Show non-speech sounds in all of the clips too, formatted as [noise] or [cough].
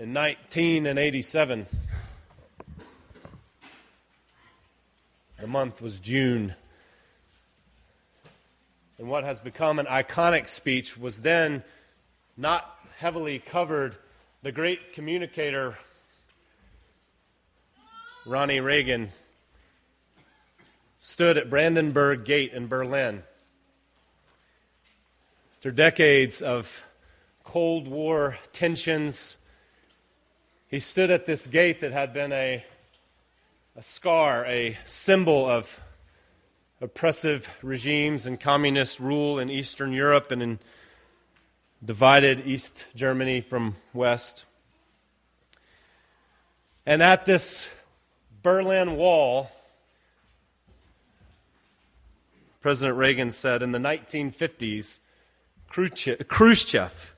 in 1987. The month was June. And what has become an iconic speech was then not heavily covered. The great communicator, Ronnie Reagan, stood at Brandenburg Gate in Berlin. Through decades of Cold War tensions, he stood at this gate that had been a, a scar, a symbol of oppressive regimes and communist rule in Eastern Europe and in divided East Germany from West. And at this Berlin Wall, President Reagan said in the 1950s, Khrushchev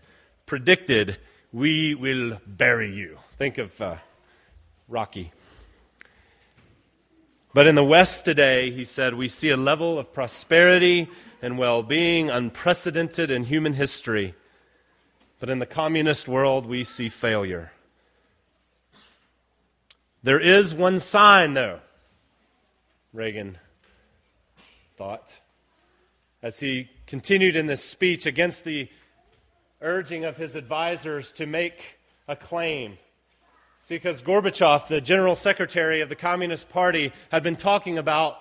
predicted, We will bury you. Think of uh, Rocky. But in the West today, he said, we see a level of prosperity and well being unprecedented in human history. But in the communist world, we see failure. There is one sign, though, Reagan thought, as he continued in this speech against the urging of his advisors to make a claim. See, because Gorbachev, the general secretary of the Communist Party, had been talking about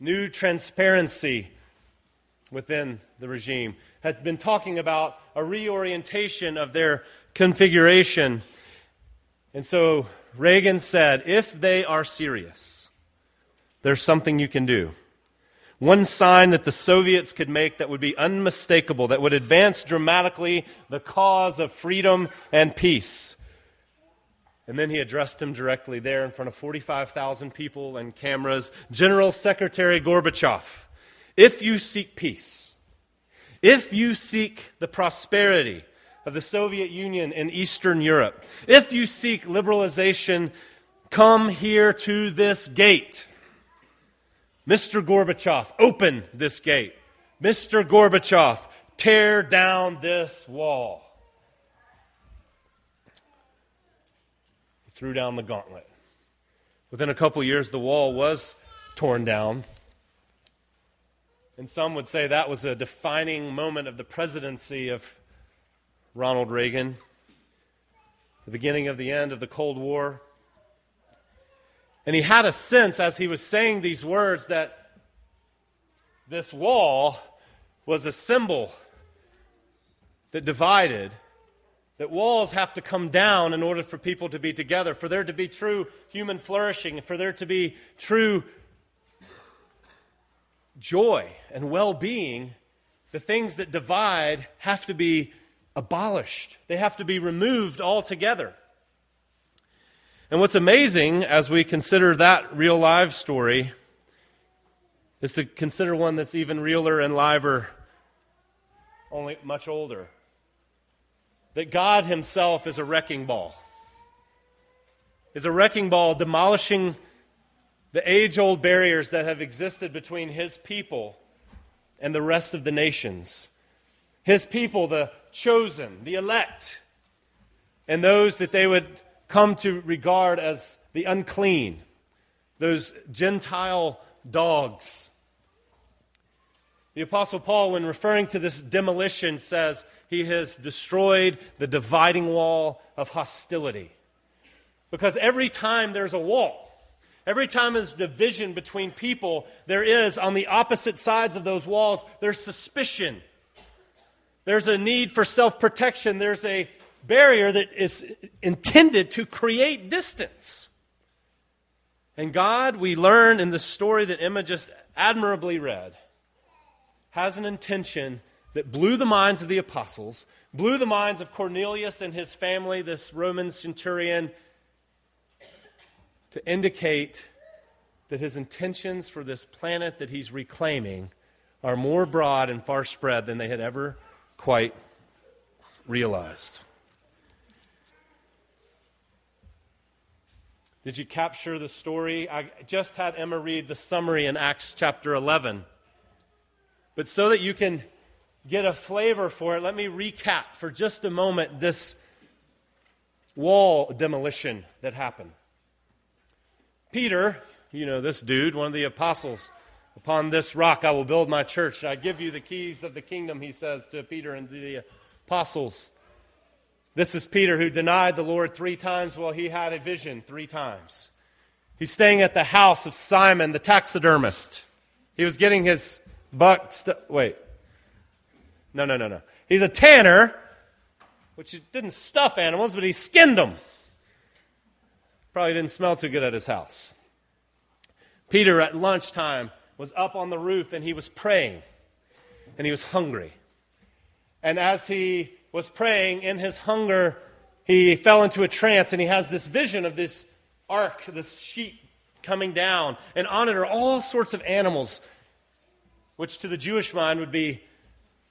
new transparency within the regime, had been talking about a reorientation of their configuration. And so Reagan said, if they are serious, there's something you can do. One sign that the Soviets could make that would be unmistakable, that would advance dramatically the cause of freedom and peace. And then he addressed him directly there in front of 45,000 people and cameras General Secretary Gorbachev, if you seek peace, if you seek the prosperity of the Soviet Union and Eastern Europe, if you seek liberalization, come here to this gate. Mr. Gorbachev, open this gate. Mr. Gorbachev, tear down this wall. He threw down the gauntlet. Within a couple years, the wall was torn down. And some would say that was a defining moment of the presidency of Ronald Reagan, the beginning of the end of the Cold War. And he had a sense as he was saying these words that this wall was a symbol that divided, that walls have to come down in order for people to be together, for there to be true human flourishing, for there to be true joy and well being. The things that divide have to be abolished, they have to be removed altogether. And what's amazing as we consider that real live story is to consider one that's even realer and liver, only much older. That God Himself is a wrecking ball, is a wrecking ball demolishing the age old barriers that have existed between His people and the rest of the nations. His people, the chosen, the elect, and those that they would come to regard as the unclean, those Gentile dogs. The Apostle Paul, when referring to this demolition, says he has destroyed the dividing wall of hostility. Because every time there's a wall, every time there's division between people, there is, on the opposite sides of those walls, there's suspicion. There's a need for self protection. There's a barrier that is intended to create distance. And God, we learn in the story that Emma just admirably read, has an intention that blew the minds of the apostles, blew the minds of Cornelius and his family, this Roman centurion, to indicate that his intentions for this planet that he's reclaiming are more broad and far spread than they had ever quite realized. Did you capture the story? I just had Emma read the summary in Acts chapter 11. But so that you can get a flavor for it, let me recap for just a moment this wall demolition that happened. Peter, you know this dude, one of the apostles, upon this rock I will build my church. I give you the keys of the kingdom, he says to Peter and the apostles. This is Peter who denied the Lord three times while he had a vision three times. He's staying at the house of Simon the taxidermist. He was getting his buck. St- wait. No, no, no, no. He's a tanner, which didn't stuff animals, but he skinned them. Probably didn't smell too good at his house. Peter at lunchtime was up on the roof and he was praying, and he was hungry. And as he was praying in his hunger, he fell into a trance and he has this vision of this ark, this sheet coming down, and on it are all sorts of animals, which to the Jewish mind would be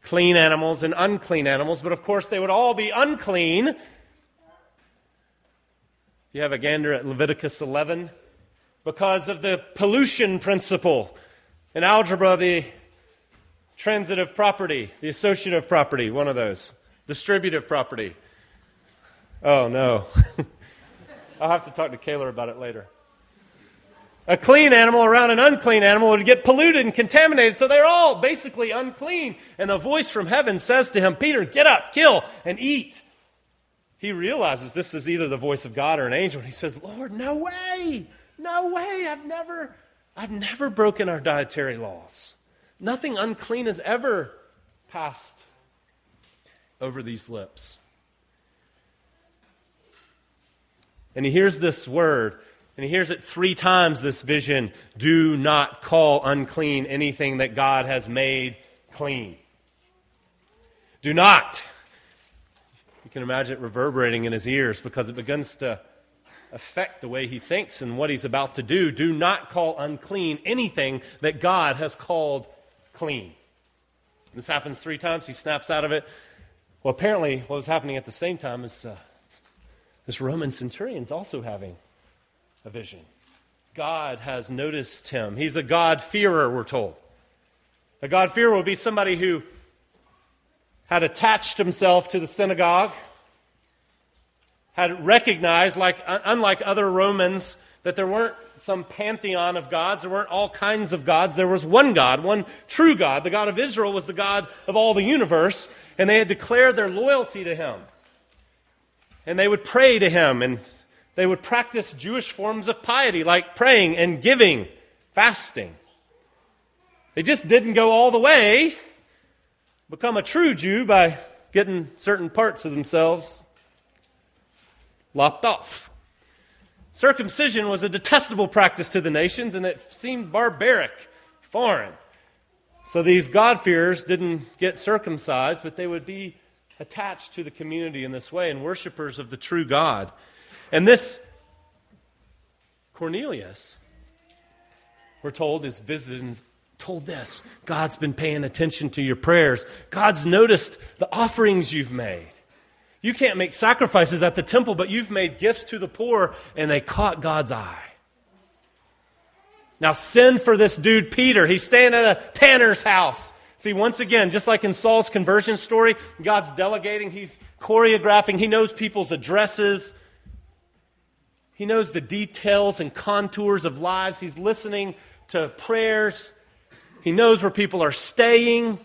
clean animals and unclean animals, but of course they would all be unclean. You have a gander at Leviticus 11 because of the pollution principle. In algebra, the transitive property, the associative property, one of those, distributive property. Oh, no. [laughs] I'll have to talk to Kayla about it later. A clean animal around an unclean animal would get polluted and contaminated, so they're all basically unclean. And the voice from heaven says to him, Peter, get up, kill, and eat. He realizes this is either the voice of God or an angel, and he says, Lord, no way, no way, I've never, I've never broken our dietary laws. Nothing unclean has ever passed over these lips. And he hears this word, and he hears it three times this vision do not call unclean anything that God has made clean. Do not. You can imagine it reverberating in his ears because it begins to affect the way he thinks and what he's about to do. Do not call unclean anything that God has called clean. This happens three times. He snaps out of it. Well, apparently, what was happening at the same time is uh, this Roman centurion's also having a vision. God has noticed him. He's a God-fearer, we're told. A God-fearer would be somebody who had attached himself to the synagogue, had recognized, like, unlike other Romans, that there weren't some pantheon of gods. There weren't all kinds of gods. There was one God, one true God. The God of Israel was the God of all the universe, and they had declared their loyalty to him and they would pray to him and they would practice Jewish forms of piety like praying and giving, fasting. They just didn't go all the way, become a true Jew by getting certain parts of themselves lopped off. Circumcision was a detestable practice to the nations and it seemed barbaric, foreign. So these God-fearers didn't get circumcised, but they would be attached to the community in this way and worshipers of the true God. And this Cornelius, we're told, is visited and told this God's been paying attention to your prayers, God's noticed the offerings you've made. You can't make sacrifices at the temple, but you've made gifts to the poor, and they caught God's eye. Now, send for this dude, Peter. He's staying at a tanner's house. See, once again, just like in Saul's conversion story, God's delegating, He's choreographing, He knows people's addresses, He knows the details and contours of lives, He's listening to prayers, He knows where people are staying.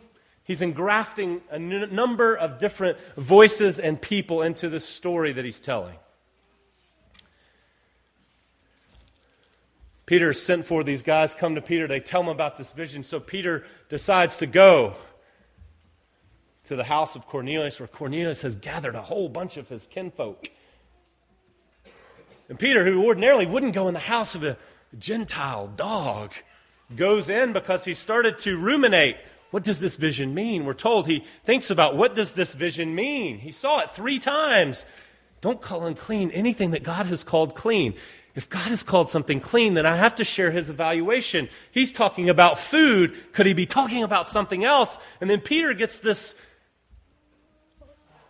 He's engrafting a n- number of different voices and people into this story that he's telling. Peter sent for. These guys come to Peter. They tell him about this vision. So Peter decides to go to the house of Cornelius, where Cornelius has gathered a whole bunch of his kinfolk. And Peter, who ordinarily wouldn't go in the house of a Gentile dog, goes in because he started to ruminate. What does this vision mean? We're told he thinks about what does this vision mean? He saw it three times. Don't call unclean anything that God has called clean. If God has called something clean, then I have to share his evaluation. He's talking about food. Could he be talking about something else? And then Peter gets this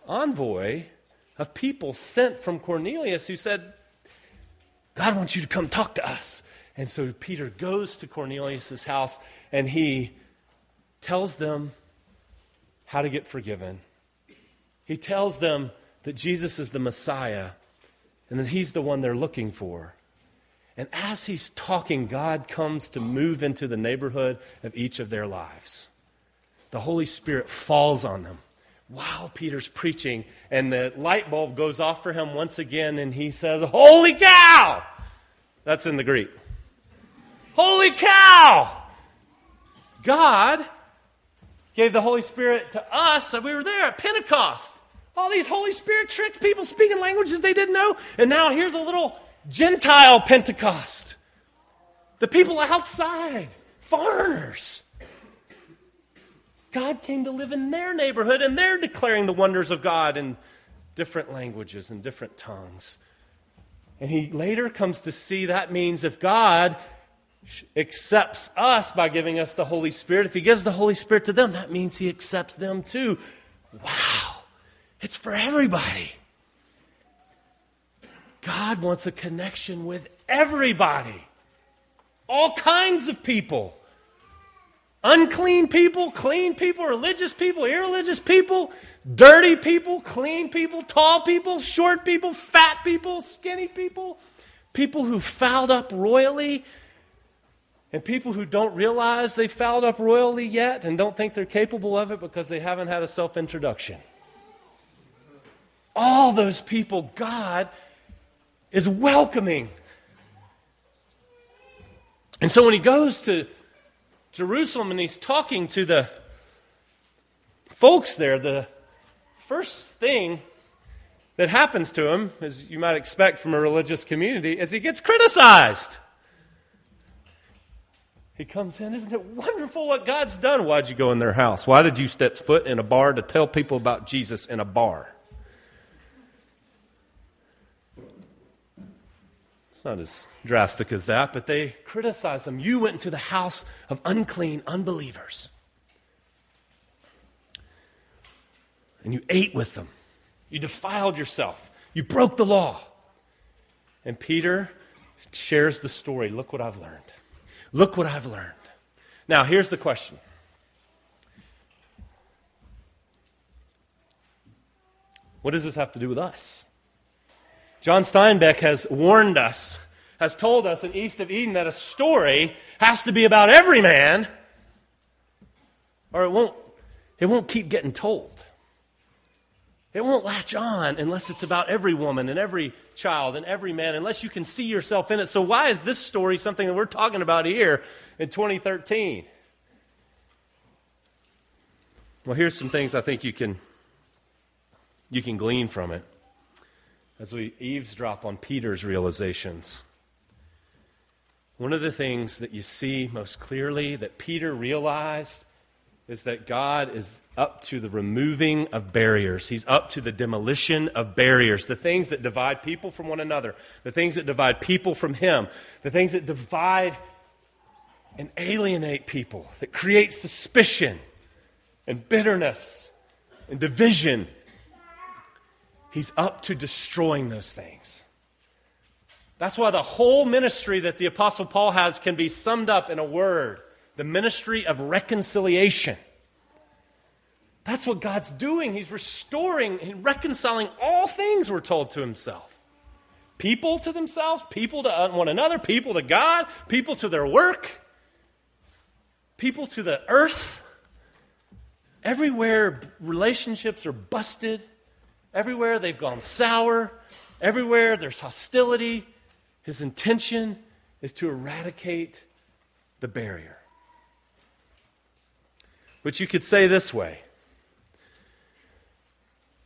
envoy of people sent from Cornelius who said, God wants you to come talk to us. And so Peter goes to Cornelius' house and he tells them how to get forgiven. He tells them that Jesus is the Messiah and that He's the one they're looking for. And as He's talking, God comes to move into the neighborhood of each of their lives. The Holy Spirit falls on them while Peter's preaching, and the light bulb goes off for him once again, and he says, Holy cow! That's in the Greek. Holy cow! God gave the Holy Spirit to us, and we were there at Pentecost. All these Holy Spirit tricked people speaking languages they didn't know, and now here's a little Gentile Pentecost. The people outside, foreigners. God came to live in their neighborhood, and they're declaring the wonders of God in different languages and different tongues. And he later comes to see that means if God accepts us by giving us the Holy Spirit, if he gives the Holy Spirit to them, that means he accepts them too. Wow, it's for everybody. God wants a connection with everybody, all kinds of people. Unclean people, clean people, religious people, irreligious people, dirty people, clean people, tall people, short people, fat people, skinny people, people who fouled up royally, and people who don't realize they've fouled up royally yet and don't think they're capable of it because they haven't had a self introduction. All those people, God is welcoming. And so when he goes to Jerusalem and he's talking to the folks there, the first thing that happens to him, as you might expect from a religious community, is he gets criticized. He comes in, isn't it wonderful what God's done? Why'd you go in their house? Why did you step foot in a bar to tell people about Jesus in a bar? It's not as drastic as that, but they criticize him. You went into the house of unclean unbelievers. And you ate with them. You defiled yourself. You broke the law. And Peter shares the story. Look what I've learned. Look what I've learned. Now, here's the question What does this have to do with us? John Steinbeck has warned us, has told us in East of Eden that a story has to be about every man, or it won't, it won't keep getting told. It won't latch on unless it's about every woman and every child and every man, unless you can see yourself in it. So, why is this story something that we're talking about here in 2013? Well, here's some things I think you can, you can glean from it as we eavesdrop on Peter's realizations. One of the things that you see most clearly that Peter realized is that God is up to the removing of barriers. He's up to the demolition of barriers, the things that divide people from one another, the things that divide people from Him, the things that divide and alienate people, that create suspicion and bitterness and division He's up to destroying those things. That's why the whole ministry that the Apostle Paul has can be summed up in a word the ministry of reconciliation. That's what God's doing. He's restoring and reconciling all things, we're told to Himself. People to themselves, people to one another, people to God, people to their work, people to the earth. Everywhere relationships are busted, Everywhere they've gone sour, everywhere there's hostility. His intention is to eradicate the barrier. Which you could say this way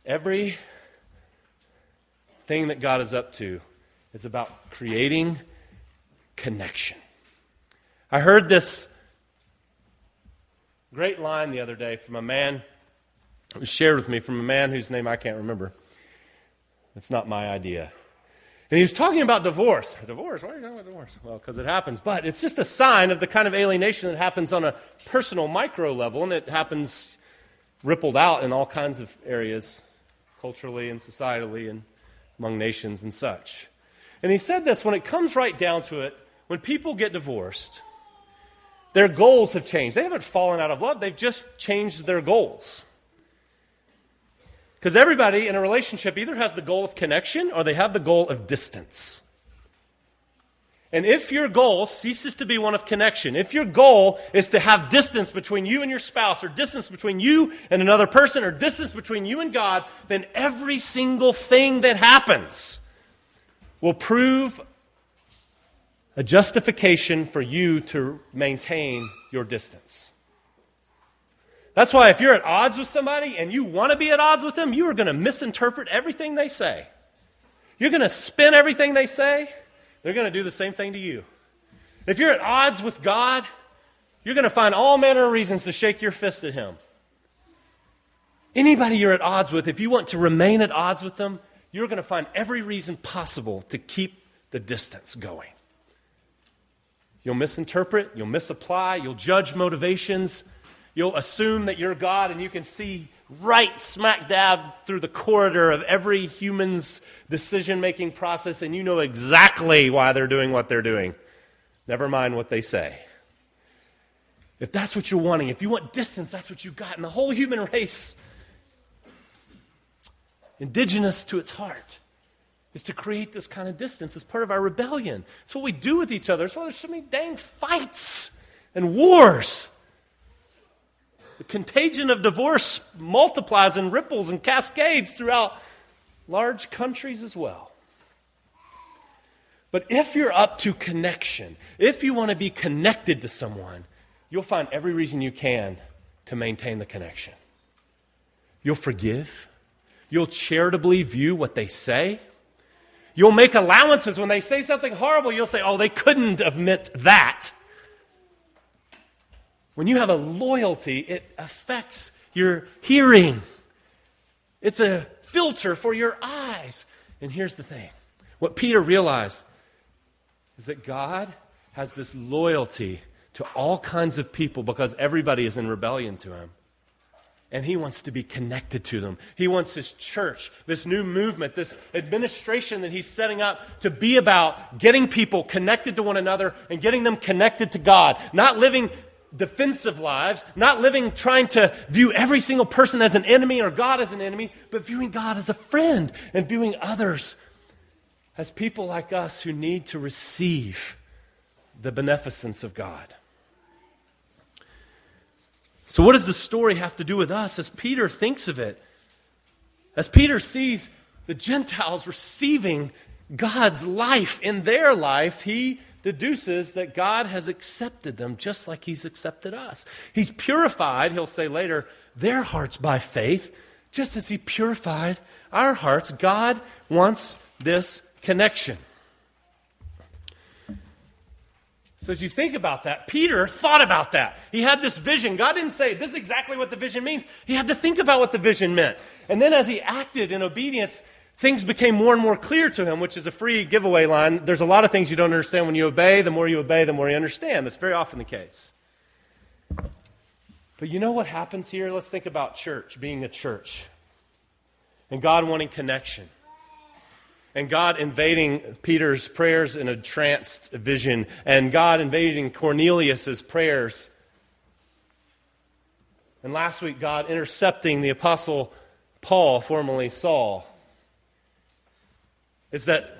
every thing that God is up to is about creating connection. I heard this great line the other day from a man it was shared with me from a man whose name I can't remember. It's not my idea. And he was talking about divorce. Divorce? Why are you talking about divorce? Well, because it happens. But it's just a sign of the kind of alienation that happens on a personal micro level, and it happens rippled out in all kinds of areas, culturally and societally and among nations and such. And he said this when it comes right down to it, when people get divorced, their goals have changed. They haven't fallen out of love, they've just changed their goals. Because everybody in a relationship either has the goal of connection or they have the goal of distance. And if your goal ceases to be one of connection, if your goal is to have distance between you and your spouse, or distance between you and another person, or distance between you and God, then every single thing that happens will prove a justification for you to maintain your distance. That's why if you're at odds with somebody and you want to be at odds with them, you are going to misinterpret everything they say. You're going to spin everything they say. They're going to do the same thing to you. If you're at odds with God, you're going to find all manner of reasons to shake your fist at Him. Anybody you're at odds with, if you want to remain at odds with them, you're going to find every reason possible to keep the distance going. You'll misinterpret, you'll misapply, you'll judge motivations, You'll assume that you're God and you can see right smack dab through the corridor of every human's decision making process and you know exactly why they're doing what they're doing. Never mind what they say. If that's what you're wanting, if you want distance, that's what you got. And the whole human race, indigenous to its heart, is to create this kind of distance It's part of our rebellion. It's what we do with each other. It's why there's so many dang fights and wars. The contagion of divorce multiplies and ripples and cascades throughout large countries as well. But if you're up to connection, if you want to be connected to someone, you'll find every reason you can to maintain the connection. You'll forgive. You'll charitably view what they say. You'll make allowances when they say something horrible. You'll say, oh, they couldn't have meant that. When you have a loyalty, it affects your hearing. It's a filter for your eyes. And here's the thing what Peter realized is that God has this loyalty to all kinds of people because everybody is in rebellion to him. And he wants to be connected to them. He wants his church, this new movement, this administration that he's setting up to be about getting people connected to one another and getting them connected to God. Not living defensive lives, not living trying to view every single person as an enemy or God as an enemy, but viewing God as a friend and viewing others as people like us who need to receive the beneficence of God. So, what does the story have to do with us as Peter thinks of it? As Peter sees the Gentiles receiving God's life in their life, he deduces that God has accepted them just like He's accepted us. He's purified, he'll say later, their hearts by faith, just as He purified our hearts. God wants this connection. So, as you think about that, Peter thought about that. He had this vision. God didn't say, This is exactly what the vision means. He had to think about what the vision meant. And then, as he acted in obedience, things became more and more clear to him, which is a free giveaway line. There's a lot of things you don't understand when you obey. The more you obey, the more you understand. That's very often the case. But you know what happens here? Let's think about church, being a church, and God wanting connection. And God invading Peter's prayers in a tranced vision, and God invading Cornelius's prayers. And last week, God intercepting the apostle Paul, formerly Saul is that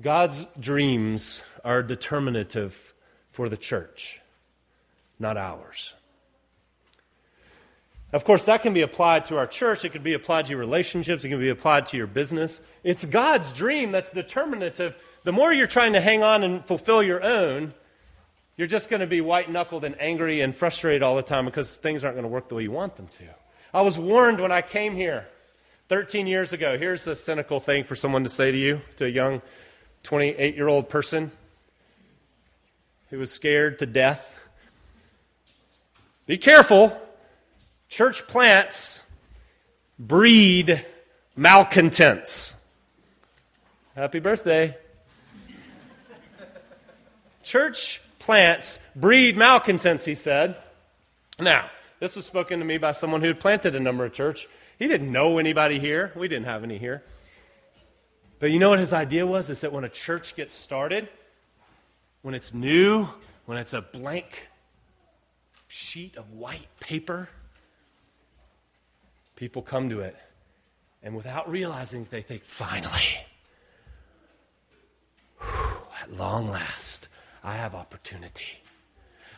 God's dreams are determinative for the church, not ours. Of course, that can be applied to our church. It can be applied to your relationships. It can be applied to your business. It's God's dream that's determinative. The more you're trying to hang on and fulfill your own, you're just going to be white knuckled and angry and frustrated all the time because things aren't going to work the way you want them to. I was warned when I came here 13 years ago, here's a cynical thing for someone to say to you, to a young 28 year old person who was scared to death. Be careful. Church plants breed malcontents. Happy birthday. Church plants breed malcontents, he said. Now, this was spoken to me by someone who had planted a number of church he didn't know anybody here. We didn't have any here. But you know what his idea was? Is that when a church gets started, when it's new, when it's a blank sheet of white paper, people come to it. And without realizing, they think, finally, whew, at long last, I have opportunity.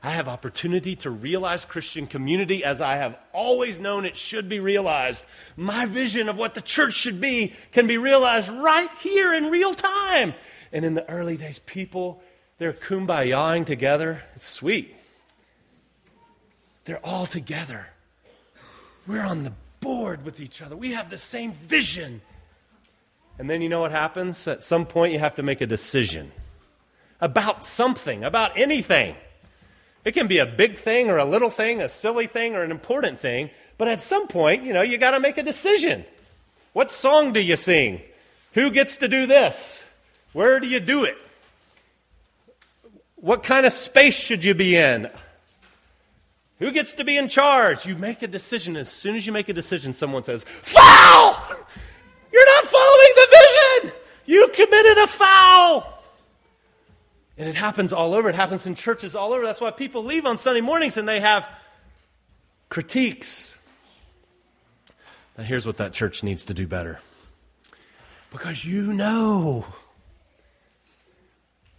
I have opportunity to realize Christian community as I have always known it should be realized. My vision of what the church should be can be realized right here in real time. And in the early days, people, they're kumbayaing together. It's sweet. They're all together. We're on the board with each other. We have the same vision. And then you know what happens? At some point, you have to make a decision about something, about anything. It can be a big thing or a little thing, a silly thing or an important thing, but at some point, you know, you got to make a decision. What song do you sing? Who gets to do this? Where do you do it? What kind of space should you be in? Who gets to be in charge? You make a decision. As soon as you make a decision, someone says, Foul! You're not following the vision! You committed a foul! And it happens all over. It happens in churches all over. That's why people leave on Sunday mornings and they have critiques. Now, here's what that church needs to do better. Because you know.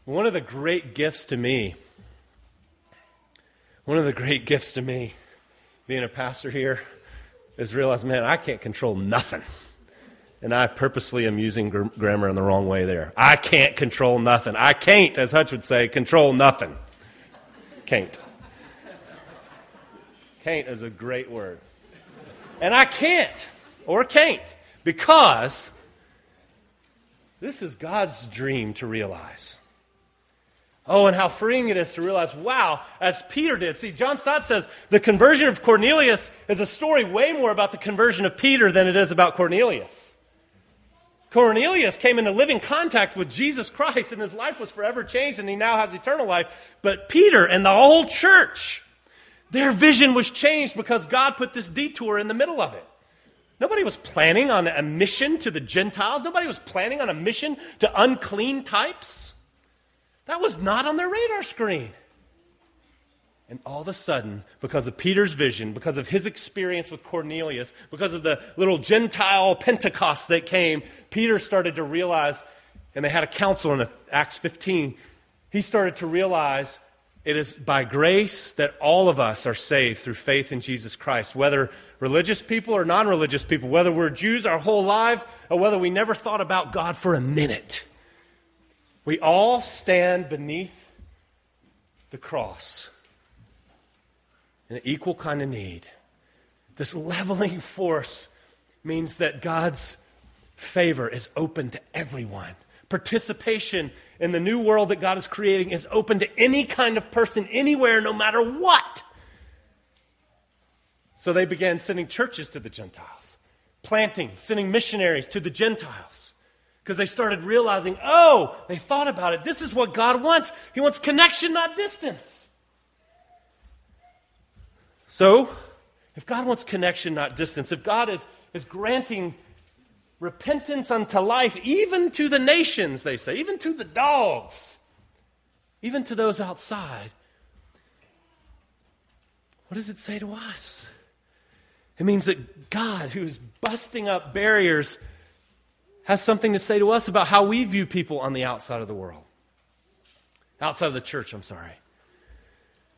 One of the great gifts to me, one of the great gifts to me, being a pastor here, is realize, man, I can't control nothing. And I purposefully am using gr- grammar in the wrong way there. I can't control nothing. I can't, as Hutch would say, control nothing. Can't. Can't is a great word. And I can't, or can't, because this is God's dream to realize. Oh, and how freeing it is to realize, wow, as Peter did. See, John Stott says the conversion of Cornelius is a story way more about the conversion of Peter than it is about Cornelius. Cornelius came into living contact with Jesus Christ and his life was forever changed and he now has eternal life. But Peter and the whole church, their vision was changed because God put this detour in the middle of it. Nobody was planning on a mission to the Gentiles. Nobody was planning on a mission to unclean types. That was not on their radar screen. And all of a sudden, because of Peter's vision, because of his experience with Cornelius, because of the little Gentile Pentecost that came, Peter started to realize, and they had a council in Acts 15, he started to realize it is by grace that all of us are saved through faith in Jesus Christ, whether religious people or non religious people, whether we're Jews our whole lives or whether we never thought about God for a minute. We all stand beneath the cross an equal kind of need. This leveling force means that God's favor is open to everyone. Participation in the new world that God is creating is open to any kind of person, anywhere, no matter what. So they began sending churches to the Gentiles, planting, sending missionaries to the Gentiles. Because they started realizing, oh, they thought about it. This is what God wants. He wants connection, not distance. So, if God wants connection, not distance, if God is, is granting repentance unto life, even to the nations, they say, even to the dogs, even to those outside, what does it say to us? It means that God, who's busting up barriers, has something to say to us about how we view people on the outside of the world. Outside of the church, I'm sorry.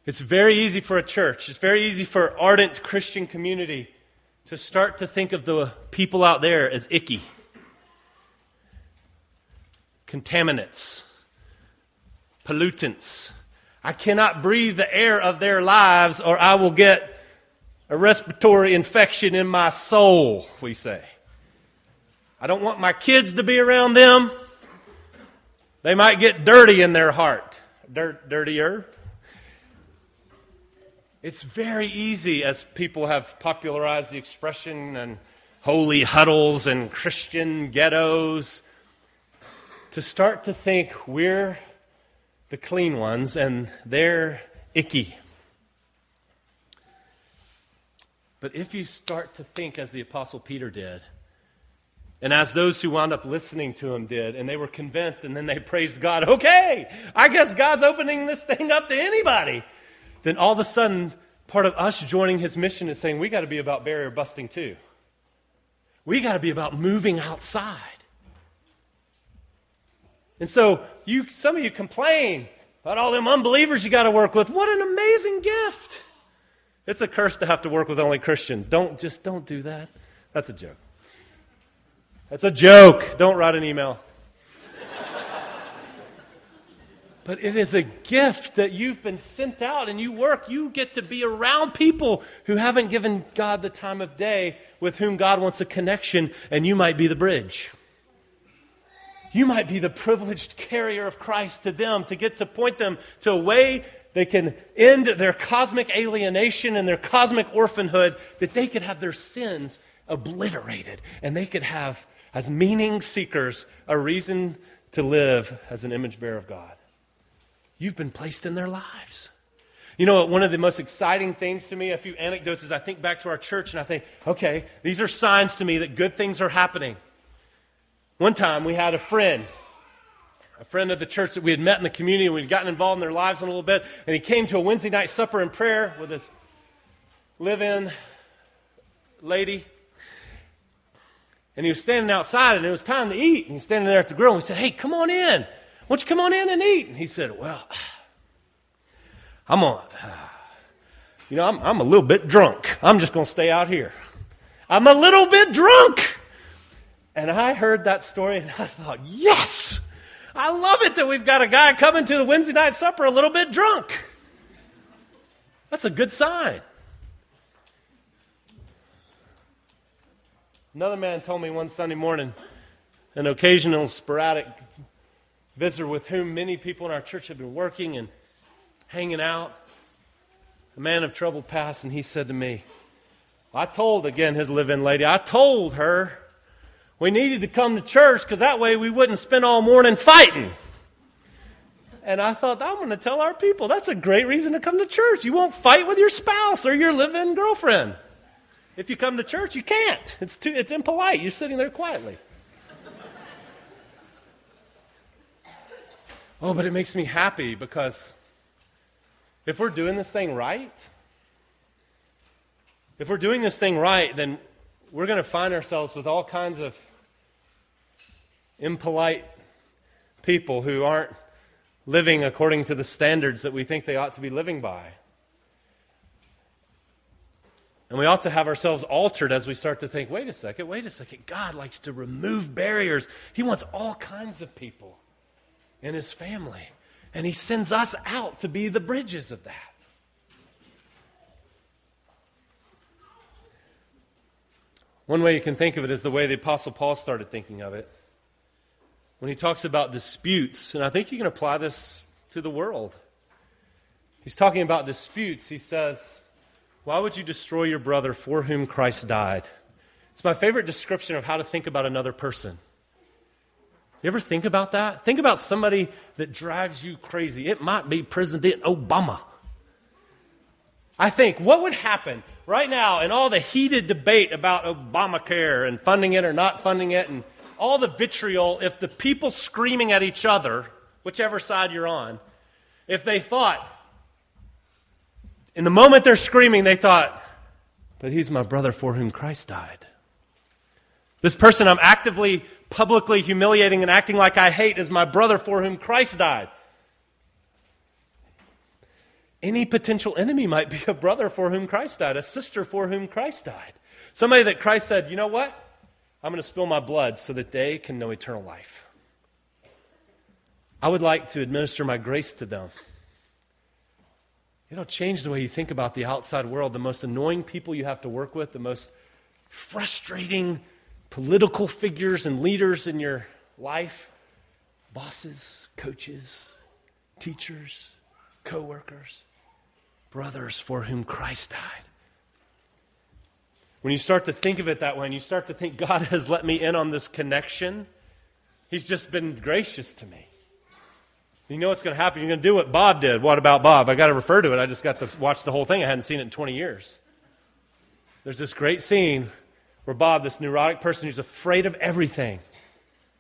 It's very easy for a church, it's very easy for ardent Christian community to start to think of the people out there as icky, contaminants, pollutants. I cannot breathe the air of their lives or I will get a respiratory infection in my soul, we say. I don't want my kids to be around them. They might get dirty in their heart. Dirt, dirtier. It's very easy, as people have popularized the expression and holy huddles and Christian ghettos, to start to think we're the clean ones and they're icky. But if you start to think as the Apostle Peter did, and as those who wound up listening to him did, and they were convinced, and then they praised God, okay, I guess God's opening this thing up to anybody then all of a sudden, part of us joining his mission is saying we got to be about barrier busting too. We got to be about moving outside. And so you some of you complain about all them unbelievers you got to work with. What an amazing gift. It's a curse to have to work with only Christians. Don't just don't do that. That's a joke. That's a joke. Don't write an email. But it is a gift that you've been sent out and you work. You get to be around people who haven't given God the time of day with whom God wants a connection, and you might be the bridge. You might be the privileged carrier of Christ to them to get to point them to a way they can end their cosmic alienation and their cosmic orphanhood, that they could have their sins obliterated and they could have, as meaning seekers, a reason to live as an image bearer of God. You've been placed in their lives. You know, one of the most exciting things to me, a few anecdotes, is I think back to our church and I think, okay, these are signs to me that good things are happening. One time we had a friend, a friend of the church that we had met in the community and we'd gotten involved in their lives a little bit, and he came to a Wednesday night supper and prayer with his live in lady. And he was standing outside and it was time to eat. And he was standing there at the grill and we said, Hey, come on in. Why don't you come on in and eat? And he said, Well, I'm on. You know, I'm, I'm a little bit drunk. I'm just going to stay out here. I'm a little bit drunk. And I heard that story and I thought, yes, I love it that we've got a guy coming to the Wednesday night supper a little bit drunk. That's a good sign. Another man told me one Sunday morning, an occasional sporadic visitor with whom many people in our church have been working and hanging out, a man of troubled past, and he said to me, I told, again, his live in lady, I told her we needed to come to church because that way we wouldn't spend all morning fighting. And I thought, I'm going to tell our people that's a great reason to come to church. You won't fight with your spouse or your live in girlfriend. If you come to church, you can't. It's, too, it's impolite. You're sitting there quietly. Oh, but it makes me happy because if we're doing this thing right, if we're doing this thing right, then we're going to find ourselves with all kinds of impolite people who aren't living according to the standards that we think they ought to be living by. And we ought to have ourselves altered as we start to think wait a second, wait a second. God likes to remove barriers. He wants all kinds of people in His family. And He sends us out to be the bridges of that. One way you can think of it is the way the Apostle Paul started thinking of it when he talks about disputes, and I think you can apply this to the world. He's talking about disputes. He says, Why would you destroy your brother for whom Christ died? It's my favorite description of how to think about another person. You ever think about that? Think about somebody that drives you crazy. It might be President Obama. I think, what would happen right now in all the heated debate about Obamacare and funding it or not funding it and all the vitriol if the people screaming at each other, whichever side you're on, if they thought, in the moment they're screaming, they thought, but he's my brother for whom Christ died. This person I'm actively, publicly humiliating and acting like I hate is my brother for whom Christ died. Any potential enemy might be a brother for whom Christ died, a sister for whom Christ died. Somebody that Christ said, you know what? I'm going to spill my blood so that they can know eternal life. I would like to administer my grace to them. It'll change the way you think about the outside world. The most annoying people you have to work with, the most frustrating political figures and leaders in your life bosses, coaches, teachers, co workers, brothers for whom Christ died. When you start to think of it that way and you start to think, God [laughs] has let me in on this connection, He's just been gracious to me. You know what's going to happen? You're going to do what Bob did. What about Bob? I got to refer to it. I just got to watch the whole thing. I hadn't seen it in 20 years. There's this great scene where Bob, this neurotic person who's afraid of everything,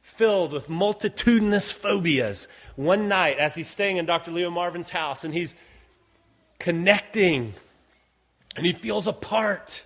filled with multitudinous phobias, one night as he's staying in Dr. Leo Marvin's house and he's connecting and he feels apart